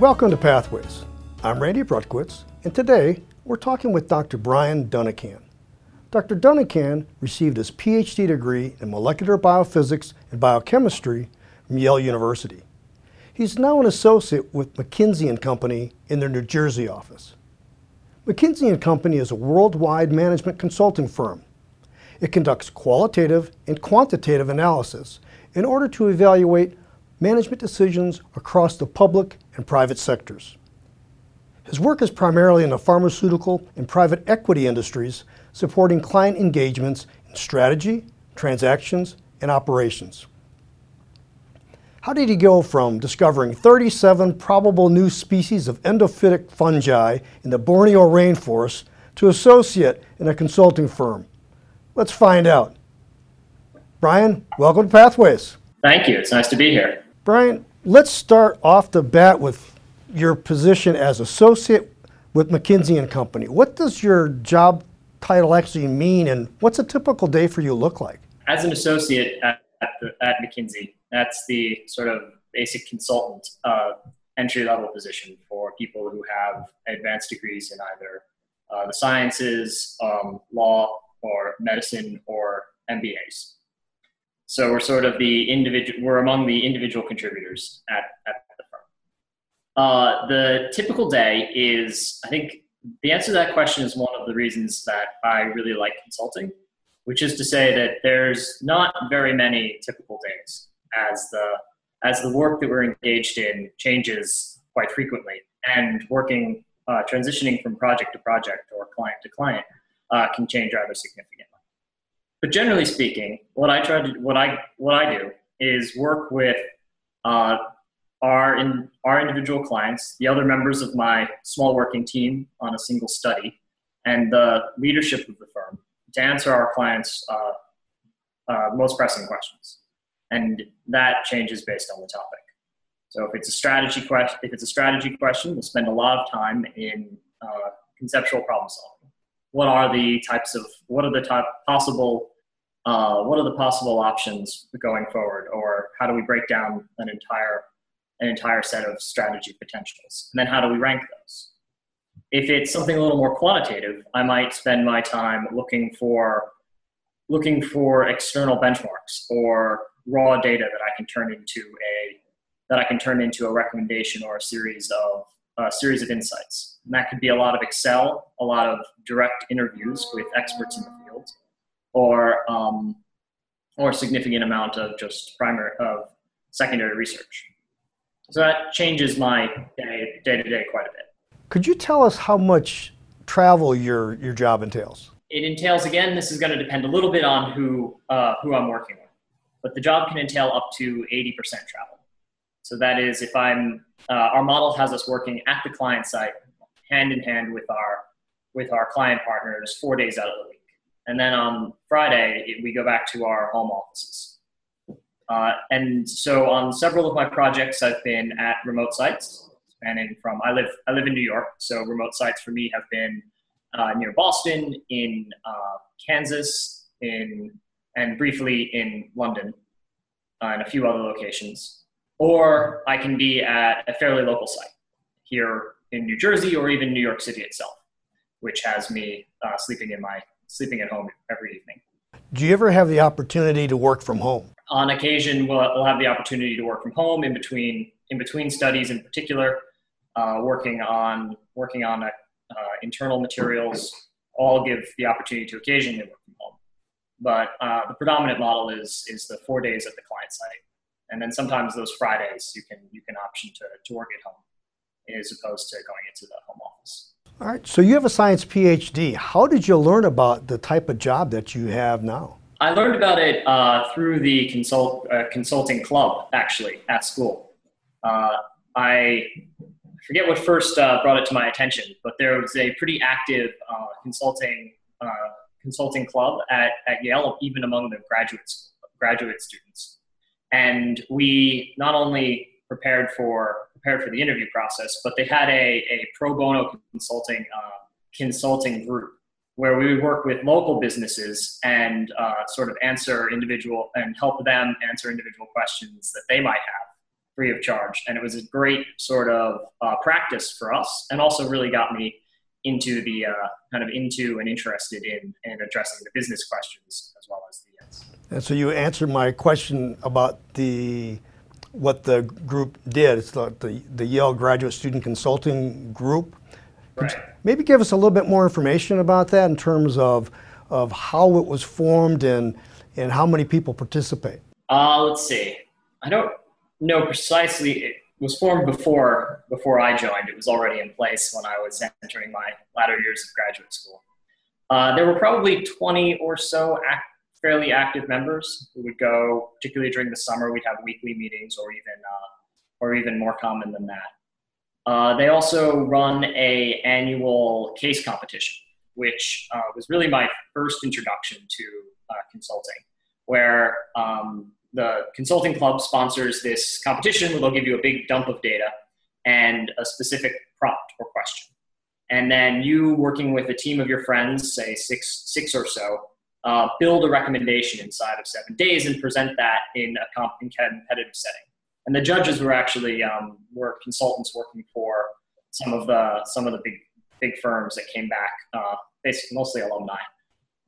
Welcome to Pathways. I'm Randy Brutkiewicz, and today we're talking with Dr. Brian Dunican. Dr. Dunican received his PhD degree in molecular biophysics and biochemistry from Yale University. He's now an associate with McKinsey & Company in their New Jersey office. McKinsey & Company is a worldwide management consulting firm. It conducts qualitative and quantitative analysis in order to evaluate management decisions across the public and private sectors. His work is primarily in the pharmaceutical and private equity industries, supporting client engagements in strategy, transactions, and operations. How did he go from discovering 37 probable new species of endophytic fungi in the Borneo rainforest to associate in a consulting firm? Let's find out. Brian, welcome to Pathways. Thank you. It's nice to be here. Brian, let's start off the bat with your position as associate with McKinsey and Company. What does your job title actually mean, and what's a typical day for you look like? As an associate at, at, at McKinsey, that's the sort of basic consultant uh, entry level position for people who have advanced degrees in either uh, the sciences, um, law, or medicine, or MBAs. So we're sort of the individual, we're among the individual contributors at, at the firm. Uh, the typical day is, I think the answer to that question is one of the reasons that I really like consulting, which is to say that there's not very many typical days as the, as the work that we're engaged in changes quite frequently and working, uh, transitioning from project to project or client to client uh, can change rather significantly. But generally speaking, what I try to what I what I do is work with uh, our in our individual clients, the other members of my small working team on a single study, and the leadership of the firm to answer our clients' uh, uh, most pressing questions, and that changes based on the topic. So if it's a strategy question, if it's a strategy question, we'll spend a lot of time in uh, conceptual problem solving what are the types of what are the type possible uh, what are the possible options going forward? Or how do we break down an entire an entire set of strategy potentials? And then how do we rank those? If it's something a little more quantitative i might spend my time looking for looking for external benchmarks or raw data that i can turn into a that i can turn into a recommendation or a series of a series of insights. And that could be a lot of Excel, a lot of direct interviews with experts in the or um, or a significant amount of just primary of secondary research. So that changes my day day to day quite a bit. Could you tell us how much travel your your job entails? It entails again. This is going to depend a little bit on who uh, who I'm working with, but the job can entail up to 80% travel. So that is if I'm, uh, our model has us working at the client site hand in hand with our, with our client partners four days out of the week. And then on Friday, we go back to our home offices. Uh, and so on several of my projects, I've been at remote sites, spanning from I live I live in New York, so remote sites for me have been uh, near Boston, in uh, Kansas, in and briefly in London, uh, and a few other locations or I can be at a fairly local site here in New Jersey or even New York City itself, which has me uh, sleeping in my sleeping at home every evening. Do you ever have the opportunity to work from home? On occasion, we'll, we'll have the opportunity to work from home in between in between studies, in particular, uh, working on working on uh, internal materials. All give the opportunity to occasionally work from home, but uh, the predominant model is is the four days at the client site and then sometimes those Fridays you can you can option to, to work at home as opposed to going into the home office. All right. So you have a science PhD. How did you learn about the type of job that you have now? I learned about it uh, through the consult uh, consulting club actually at school. Uh, I forget what first uh, brought it to my attention, but there was a pretty active uh, consulting uh, consulting club at, at Yale, even among the graduate graduate students and we not only prepared for prepared for the interview process, but they had a, a pro bono consulting uh, consulting group where we would work with local businesses and uh, sort of answer individual and help them answer individual questions that they might have free of charge. And it was a great sort of uh, practice for us and also really got me into the uh, kind of into and interested in, in addressing the business questions as well as the yes. And so you answered my question about the what the group did. It's the, the, the Yale Graduate Student Consulting Group. Right. Maybe give us a little bit more information about that in terms of, of how it was formed and, and how many people participate. Uh, let's see. I don't know precisely. It was formed before before I joined. It was already in place when I was entering my latter years of graduate school. Uh, there were probably 20 or so act, fairly active members who would go, particularly during the summer. We'd have weekly meetings, or even uh, or even more common than that. Uh, they also run a annual case competition, which uh, was really my first introduction to uh, consulting, where um, the consulting club sponsors this competition where they'll give you a big dump of data and a specific prompt or question. And then you, working with a team of your friends, say six, six or so, uh, build a recommendation inside of seven days and present that in a comp- in competitive setting. And the judges were actually um, were consultants working for some of the some of the big big firms that came back, uh, basically mostly alumni.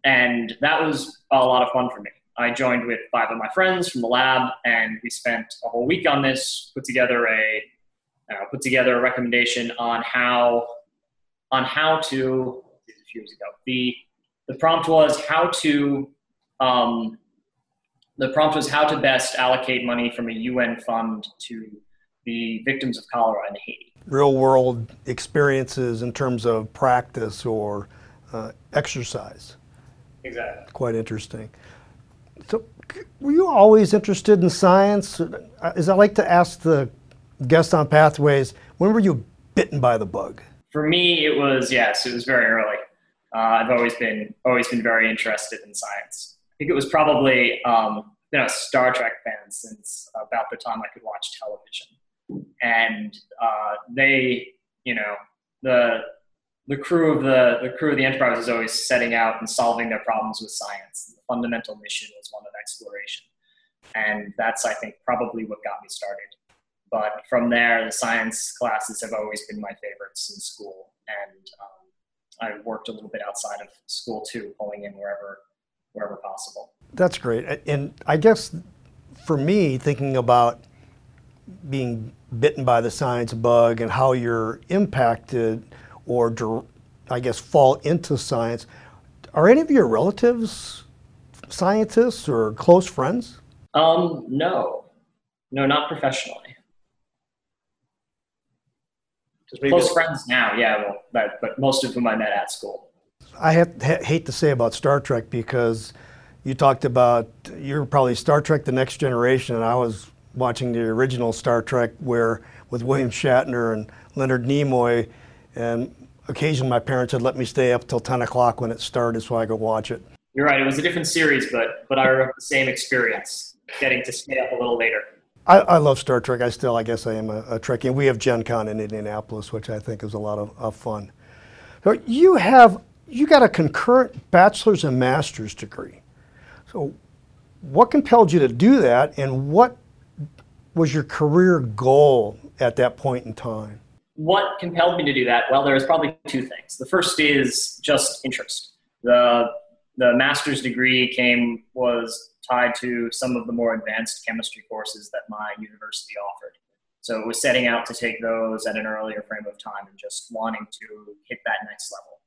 And that was a lot of fun for me. I joined with five of my friends from the lab, and we spent a whole week on this. Put together a uh, put together a recommendation on how on how to a few years ago. The the prompt was how to um, the prompt was how to best allocate money from a UN fund to the victims of cholera in Haiti. Real world experiences in terms of practice or uh, exercise. Exactly. Quite interesting. So, were you always interested in science? As I like to ask the guests on Pathways, when were you bitten by the bug? For me, it was yes, it was very early. Uh, I've always been always been very interested in science. I think it was probably um, been a Star Trek fan since about the time I could watch television, and uh, they, you know, the the crew of the the crew of the Enterprise is always setting out and solving their problems with science. The fundamental mission was one of exploration, and that's I think probably what got me started. But from there, the science classes have always been my favorites in school, and um, I worked a little bit outside of school too, pulling in wherever wherever possible. That's great, and I guess for me, thinking about being bitten by the science bug and how you're impacted or I guess fall into science. Are any of your relatives scientists or close friends? Um, no, no, not professionally. Close friends now, yeah, well, but, but most of whom I met at school. I have, ha- hate to say about Star Trek because you talked about you're probably Star Trek: The Next Generation, and I was watching the original Star Trek where with William Shatner and Leonard Nimoy, and occasionally my parents would let me stay up till 10 o'clock when it started so I could watch it. You're right. It was a different series, but but I remember the same experience, getting to stay up a little later. I, I love Star Trek. I still, I guess, I am a, a Trekkie. We have Gen Con in Indianapolis, which I think is a lot of, of fun. So you have you got a concurrent bachelor's and master's degree. So, what compelled you to do that, and what was your career goal at that point in time? what compelled me to do that? Well, there was probably two things. The first is just interest. The the master's degree came was tied to some of the more advanced chemistry courses that my university offered. So it was setting out to take those at an earlier frame of time and just wanting to hit that next level.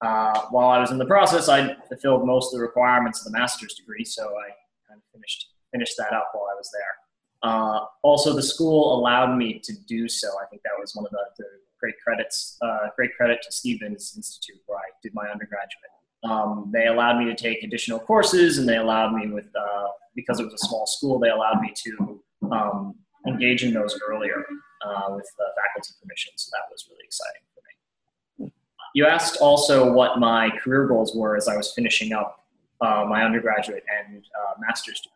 Uh, while I was in the process, I fulfilled most of the requirements of the master's degree, so I kind of finished finished that up while I was there. Uh, also, the school allowed me to do so. I think that was one of the, the great credits, uh, great credit to Stevens Institute, where I did my undergraduate. Um, they allowed me to take additional courses, and they allowed me with uh, because it was a small school, they allowed me to um, engage in those earlier uh, with faculty permission. So that was really exciting for me. You asked also what my career goals were as I was finishing up uh, my undergraduate and uh, master's degree.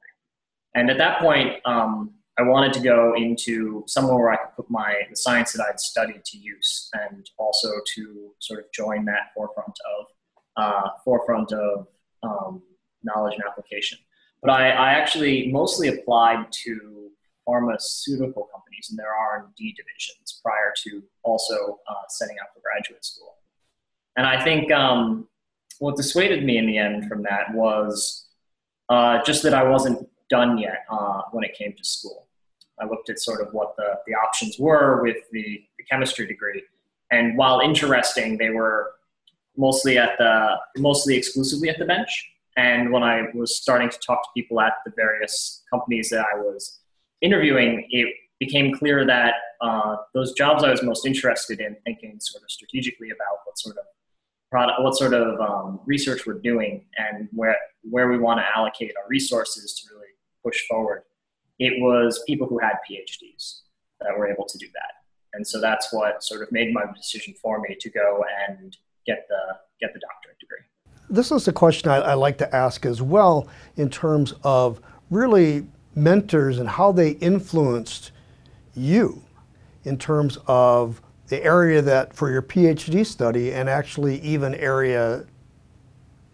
And at that point, um, I wanted to go into somewhere where I could put my the science that I'd studied to use, and also to sort of join that forefront of uh, forefront of um, knowledge and application. But I, I actually mostly applied to pharmaceutical companies and there are R&D divisions prior to also uh, setting up for graduate school. And I think um, what dissuaded me in the end from that was uh, just that I wasn't done yet uh, when it came to school. I looked at sort of what the, the options were with the, the chemistry degree. And while interesting, they were mostly at the mostly exclusively at the bench. And when I was starting to talk to people at the various companies that I was interviewing, it became clear that uh, those jobs I was most interested in, thinking sort of strategically about what sort of product, what sort of um, research we're doing, and where where we want to allocate our resources to really push forward. It was people who had PhDs that were able to do that, and so that's what sort of made my decision for me to go and get the get the doctorate degree. This is a question I, I like to ask as well in terms of really mentors and how they influenced you in terms of the area that for your PhD study and actually even area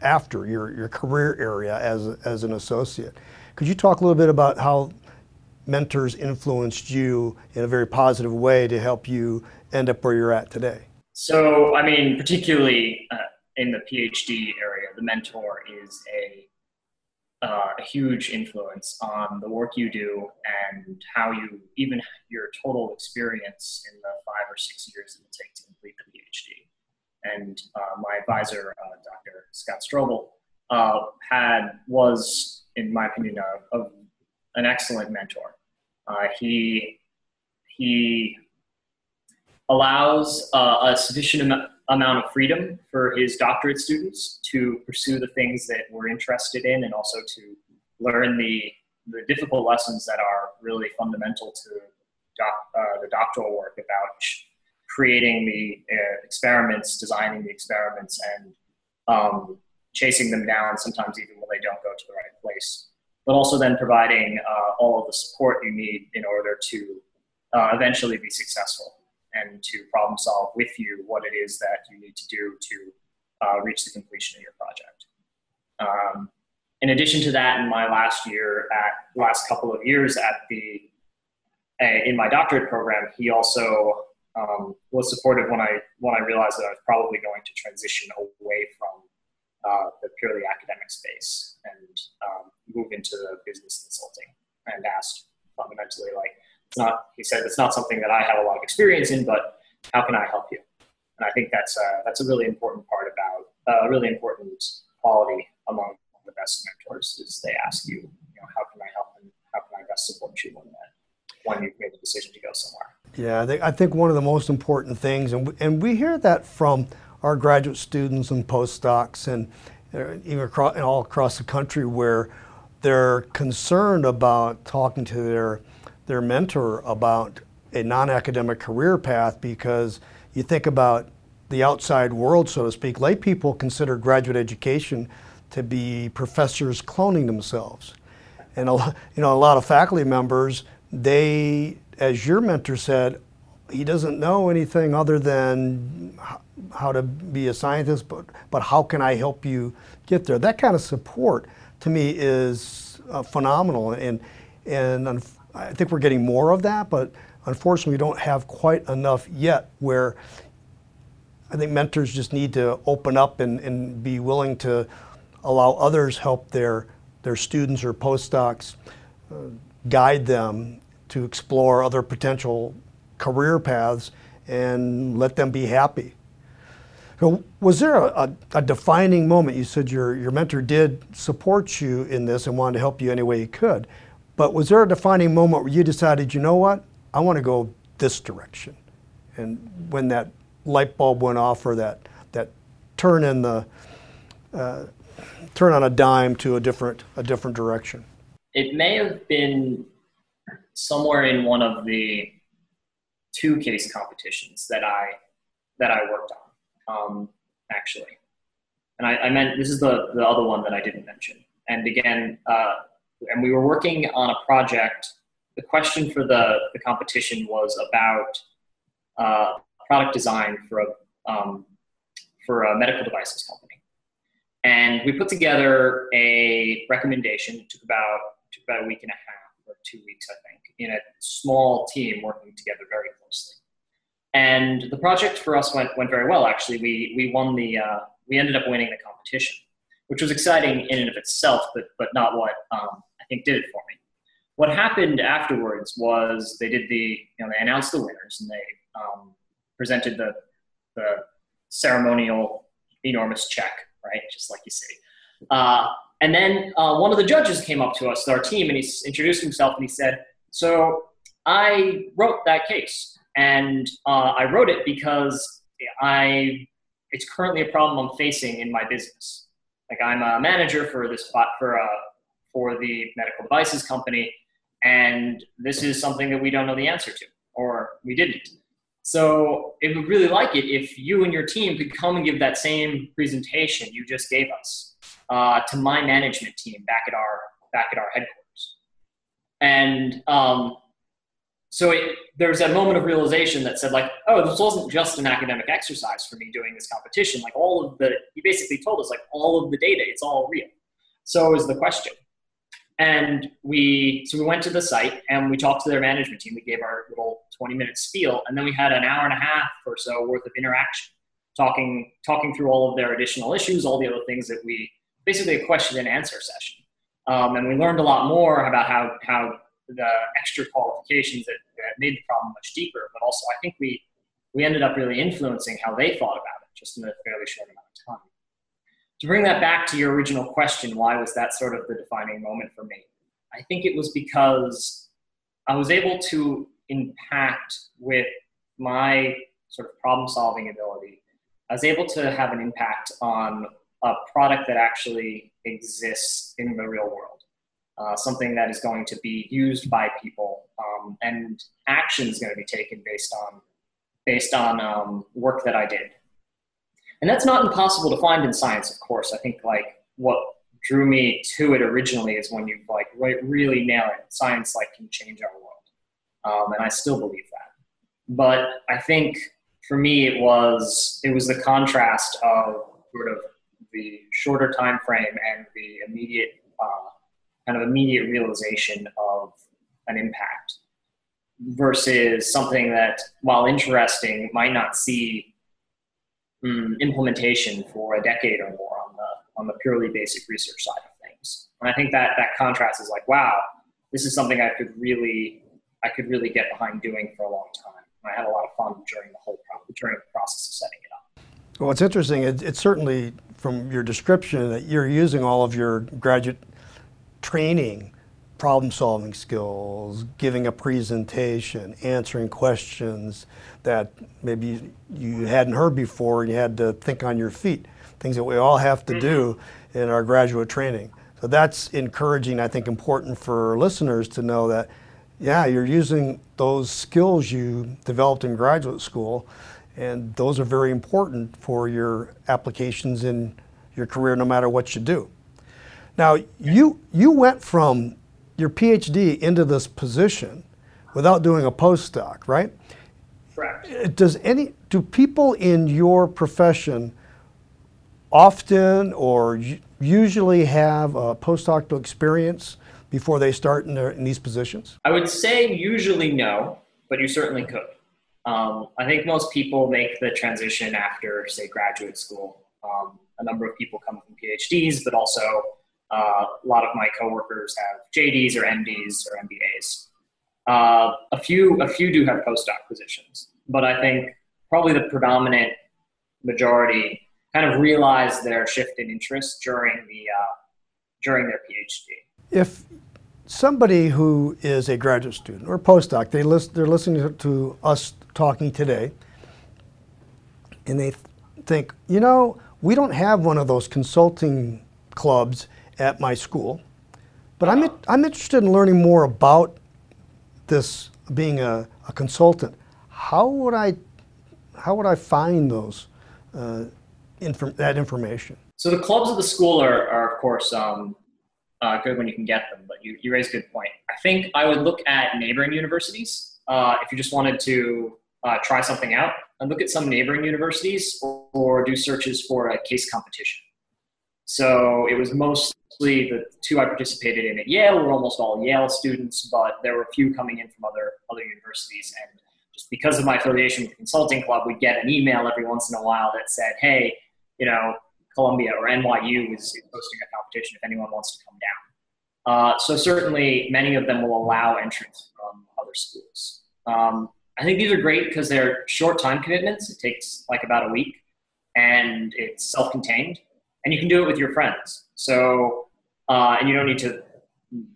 after your, your career area as, as an associate. Could you talk a little bit about how mentors influenced you in a very positive way to help you end up where you're at today? So, I mean, particularly uh, in the PhD area, the mentor is a, uh, a huge influence on the work you do and how you, even your total experience in the five or six years it will take to complete the PhD. And uh, my advisor, uh, Dr. Scott Strobel, uh, had was, in my opinion, a, a, an excellent mentor. Uh, he he allows uh, a sufficient am- amount of freedom for his doctorate students to pursue the things that we're interested in and also to learn the, the difficult lessons that are really fundamental to doc, uh, the doctoral work about creating the uh, experiments, designing the experiments, and um, chasing them down, sometimes even when they don't go to the right place. But also then providing uh, all of the support you need in order to uh, eventually be successful and to problem solve with you what it is that you need to do to uh, reach the completion of your project. Um, in addition to that, in my last year, at last couple of years at the in my doctorate program, he also um, was supportive when I when I realized that I was probably going to transition away from uh, the purely academic space and um, move into the business consulting, and asked fundamentally like, it's not, he said, it's not something that I have a lot of experience in, but how can I help you? And I think that's a, that's a really important part about, uh, a really important quality among the best mentors is they ask you, you know, how can I help and how can I best support you when that, when you've made the decision to go somewhere. Yeah, I think, I think one of the most important things, and we, and we hear that from our graduate students and postdocs and uh, even across, all across the country where they're concerned about talking to their their mentor about a non-academic career path because you think about the outside world, so to speak, lay people consider graduate education to be professors cloning themselves. And a, you know, a lot of faculty members, they, as your mentor said, he doesn't know anything other than how to be a scientist, but, but how can I help you get there? That kind of support to me is uh, phenomenal. And, and I think we're getting more of that, but unfortunately, we don't have quite enough yet where I think mentors just need to open up and, and be willing to allow others help their, their students or postdocs uh, guide them to explore other potential career paths and let them be happy. So was there a, a, defining moment? You said your, your mentor did support you in this and wanted to help you any way he could. But was there a defining moment where you decided, you know what, I want to go this direction? And when that light bulb went off, or that that turn in the uh, turn on a dime to a different a different direction. It may have been somewhere in one of the two case competitions that I that I worked on, um, actually. And I, I, meant this is the the other one that I didn't mention. And again, uh, and we were working on a project. The question for the, the competition was about uh, product design for a, um, for a medical devices company. And we put together a recommendation. It took about, took about a week and a half or two weeks, I think, in a small team working together very closely. And the project for us went, went very well, actually. We, we won the, uh, we ended up winning the competition, which was exciting in and of itself, but, but not what um, think did it for me. What happened afterwards was they did the, you know, they announced the winners and they um, presented the, the ceremonial enormous check, right? Just like you see. Uh, and then uh, one of the judges came up to us, our team, and he introduced himself and he said, So I wrote that case. And uh, I wrote it because I, it's currently a problem I'm facing in my business. Like I'm a manager for this for, uh, for the medical devices company. And this is something that we don't know the answer to, or we didn't. So it would really like it if you and your team could come and give that same presentation you just gave us uh, to my management team back at our back at our headquarters. And um, so it, there was that moment of realization that said like, oh, this wasn't just an academic exercise for me doing this competition. Like all of the, he basically told us like all of the data, it's all real. So is the question. And we, so we went to the site and we talked to their management team. We gave our little 20 minute spiel and then we had an hour and a half or so worth of interaction talking, talking through all of their additional issues, all the other things that we, basically a question and answer session. Um, and we learned a lot more about how, how the extra qualifications that, that made the problem much deeper. But also, I think we we ended up really influencing how they thought about it just in a fairly short amount of time. To bring that back to your original question, why was that sort of the defining moment for me? I think it was because I was able to impact with my sort of problem solving ability. I was able to have an impact on a product that actually exists in the real world uh, something that is going to be used by people, um, and action is going to be taken based on based on um, work that I did. And that's not impossible to find in science, of course. I think like what drew me to it originally is when you like really nail it. Science like can change our world, um, and I still believe that. But I think for me, it was it was the contrast of sort of the shorter time frame and the immediate uh, kind of immediate realization of an impact versus something that, while interesting, might not see um, implementation for a decade or more on the on the purely basic research side of things. And I think that that contrast is like, wow, this is something I could really I could really get behind doing for a long time. I had a lot of fun during the whole pro- during the process of setting it up. Well, it's interesting. It, it's certainly from your description that you're using all of your graduate training problem solving skills, giving a presentation, answering questions that maybe you hadn't heard before and you had to think on your feet, things that we all have to do mm-hmm. in our graduate training. So that's encouraging, I think, important for listeners to know that, yeah, you're using those skills you developed in graduate school, and those are very important for your applications in your career no matter what you do. Now, you, you went from your PhD into this position without doing a postdoc, right? Correct. Does any, do people in your profession often or usually have a postdoctoral experience before they start in, their, in these positions? I would say usually no, but you certainly could. Um, I think most people make the transition after, say, graduate school. Um, a number of people come from PhDs, but also uh, a lot of my coworkers have JDs or MDs or MBAs. Uh, a few, a few do have postdoc positions, but I think probably the predominant majority kind of realize their shift in interest during the uh, during their PhD. If somebody who is a graduate student or postdoc, they list, they're listening to us talking today, and they think, you know, we don't have one of those consulting clubs at my school. But I'm, I'm interested in learning more about this being a, a consultant. How would I, how would I find those, uh, inf- that information? So the clubs of the school are, are of course, um, uh, good when you can get them, but you, you raise a good point. I think I would look at neighboring universities uh, if you just wanted to uh, try something out and look at some neighboring universities or, or do searches for a case competition. So it was mostly the two I participated in at Yale were almost all Yale students, but there were a few coming in from other other universities. And just because of my affiliation with the consulting club, we get an email every once in a while that said, "Hey, you know, Columbia or NYU is hosting a competition if anyone wants to come down." Uh, so certainly, many of them will allow entrance from other schools. Um, I think these are great because they're short time commitments. It takes like about a week, and it's self-contained, and you can do it with your friends. So, uh, and you don't need to,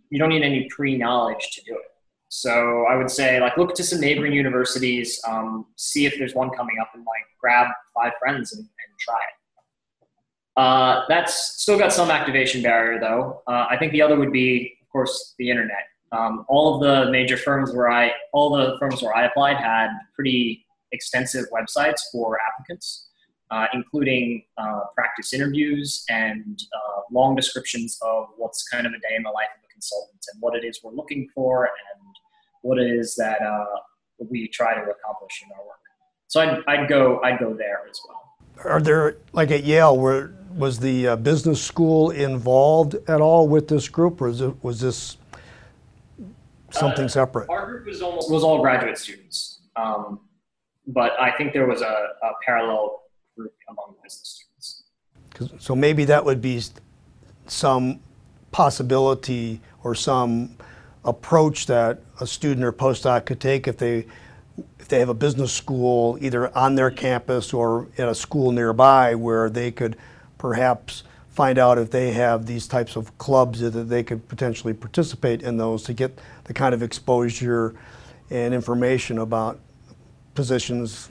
you don't need any pre-knowledge to do it. So I would say like look to some neighboring universities, um, see if there's one coming up, and like grab five friends and, and try it. Uh, that's still got some activation barrier though. Uh, I think the other would be, of course, the internet. Um, all of the major firms where I, all the firms where I applied had pretty extensive websites for applicants, uh, including uh, practice interviews and uh, long descriptions of what's kind of a day in the life of a consultant and what it is we're looking for and what it is that uh, we try to accomplish in our work. So I'd, I'd go, I'd go there as well. Are there, like at Yale, where was the uh, business school involved at all with this group, or it, was this something separate? Our group was almost was all graduate students, um, but I think there was a, a, parallel group among business students. So maybe that would be some possibility or some approach that a student or postdoc could take if they if they have a business school either on their campus or at a school nearby where they could perhaps find out if they have these types of clubs that they could potentially participate in those to get the kind of exposure and information about positions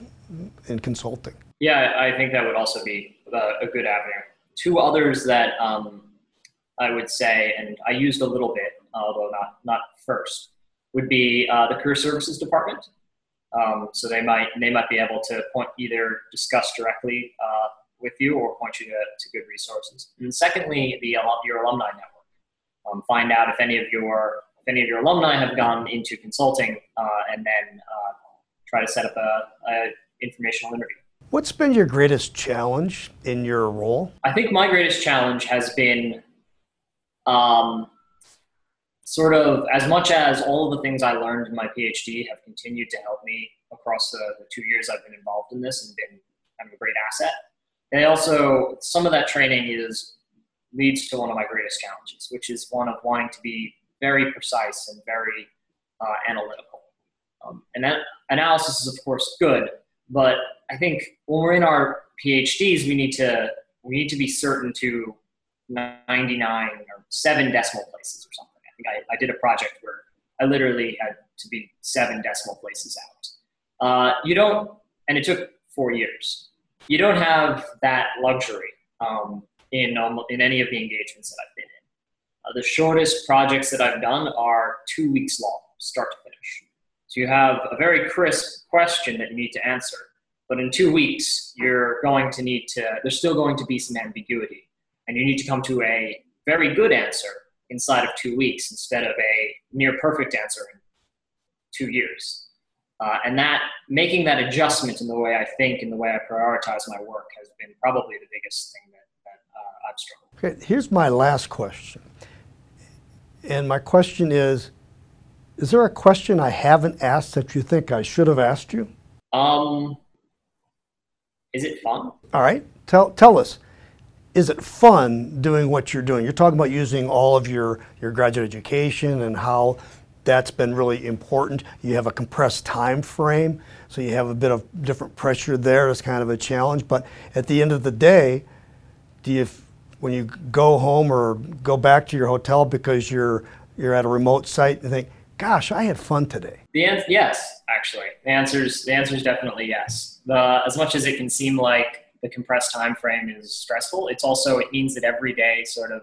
in consulting. Yeah, I think that would also be a good avenue. Two others that um, I would say, and I used a little bit, although not not first, would be uh, the career services department. Um, so they might they might be able to point either discuss directly uh, with you or point you to, to good resources. And secondly, the your alumni network. Um, find out if any of your if any of your alumni have gone into consulting, uh, and then uh, try to set up a, a informational interview. What's been your greatest challenge in your role? I think my greatest challenge has been um, sort of as much as all of the things I learned in my PhD have continued to help me across the, the two years I've been involved in this and been of a great asset. They also, some of that training is leads to one of my greatest challenges, which is one of wanting to be very precise and very uh, analytical. Um, and that analysis is, of course, good, but I think when we're in our PhDs, we need to we need to be certain to 99 or seven decimal places or something. I think I, I did a project where I literally had to be seven decimal places out. Uh, you don't, and it took four years you don't have that luxury um, in in any of the engagements that I've been in. Uh, the shortest projects that I've done are two weeks long, start to finish. So you have a very crisp question that you need to answer, but in two weeks you're going to need to. There's still going to be some ambiguity, and you need to come to a very good answer inside of two weeks instead of a near perfect answer in two years. Uh, and that making that adjustment in the way I think and the way I prioritize my work has been probably the biggest thing that, that uh, I've struggled. Okay, here's my last question. And my question is Is there a question I haven't asked that you think I should have asked you? Um, is it fun? All right, tell, tell us. Is it fun doing what you're doing? You're talking about using all of your, your graduate education and how that's been really important. You have a compressed time frame, so you have a bit of different pressure there. It's kind of a challenge. But at the end of the day, do you, when you go home or go back to your hotel because you're you're at a remote site, you think, "Gosh, I had fun today." The answer, yes, actually, the answer is the answer is definitely yes. The, as much as it can seem like the compressed time frame is stressful, it's also it means that every day sort of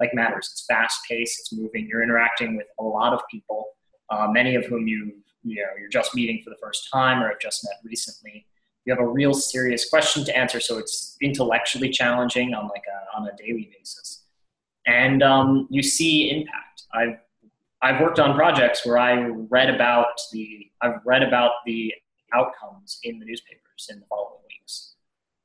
like matters. It's fast paced, it's moving. You're interacting with a lot of people, uh, many of whom you you know you're just meeting for the first time or have just met recently. You have a real serious question to answer, so it's intellectually challenging on like a, on a daily basis. And um, you see impact. I've I've worked on projects where I read about the I've read about the outcomes in the newspapers in the following weeks.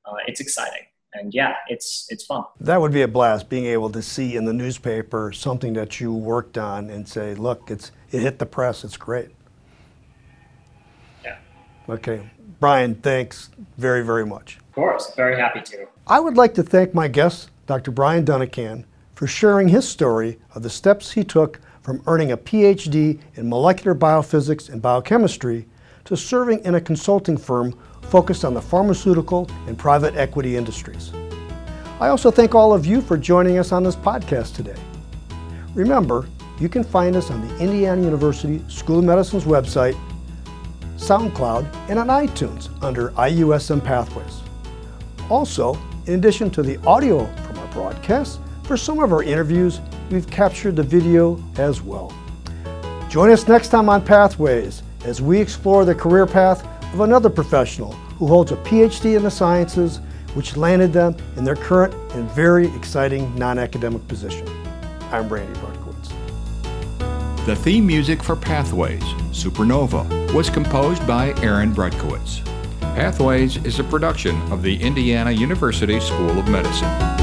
Uh, it's exciting. and yeah, it's it's fun. That would be a blast being able to see in the newspaper something that you worked on and say, look, it's it hit the press. It's great. Yeah. Okay, Brian, thanks very very much. Of course, very happy to. I would like to thank my guest, Dr. Brian Dunican, for sharing his story of the steps he took from earning a PhD in molecular biophysics and biochemistry to serving in a consulting firm focused on the pharmaceutical and private equity industries. I also thank all of you for joining us on this podcast today. Remember, you can find us on the Indiana University School of Medicine's website, SoundCloud, and on iTunes under IUSM Pathways. Also, in addition to the audio from our broadcasts, for some of our interviews, we've captured the video as well. Join us next time on Pathways as we explore the career path of another professional who holds a PhD in the sciences, which landed them in their current and very exciting non academic position. I'm Randy Brutkiewicz. The theme music for Pathways, Supernova, was composed by Aaron Brodkowitz. Pathways is a production of the Indiana University School of Medicine.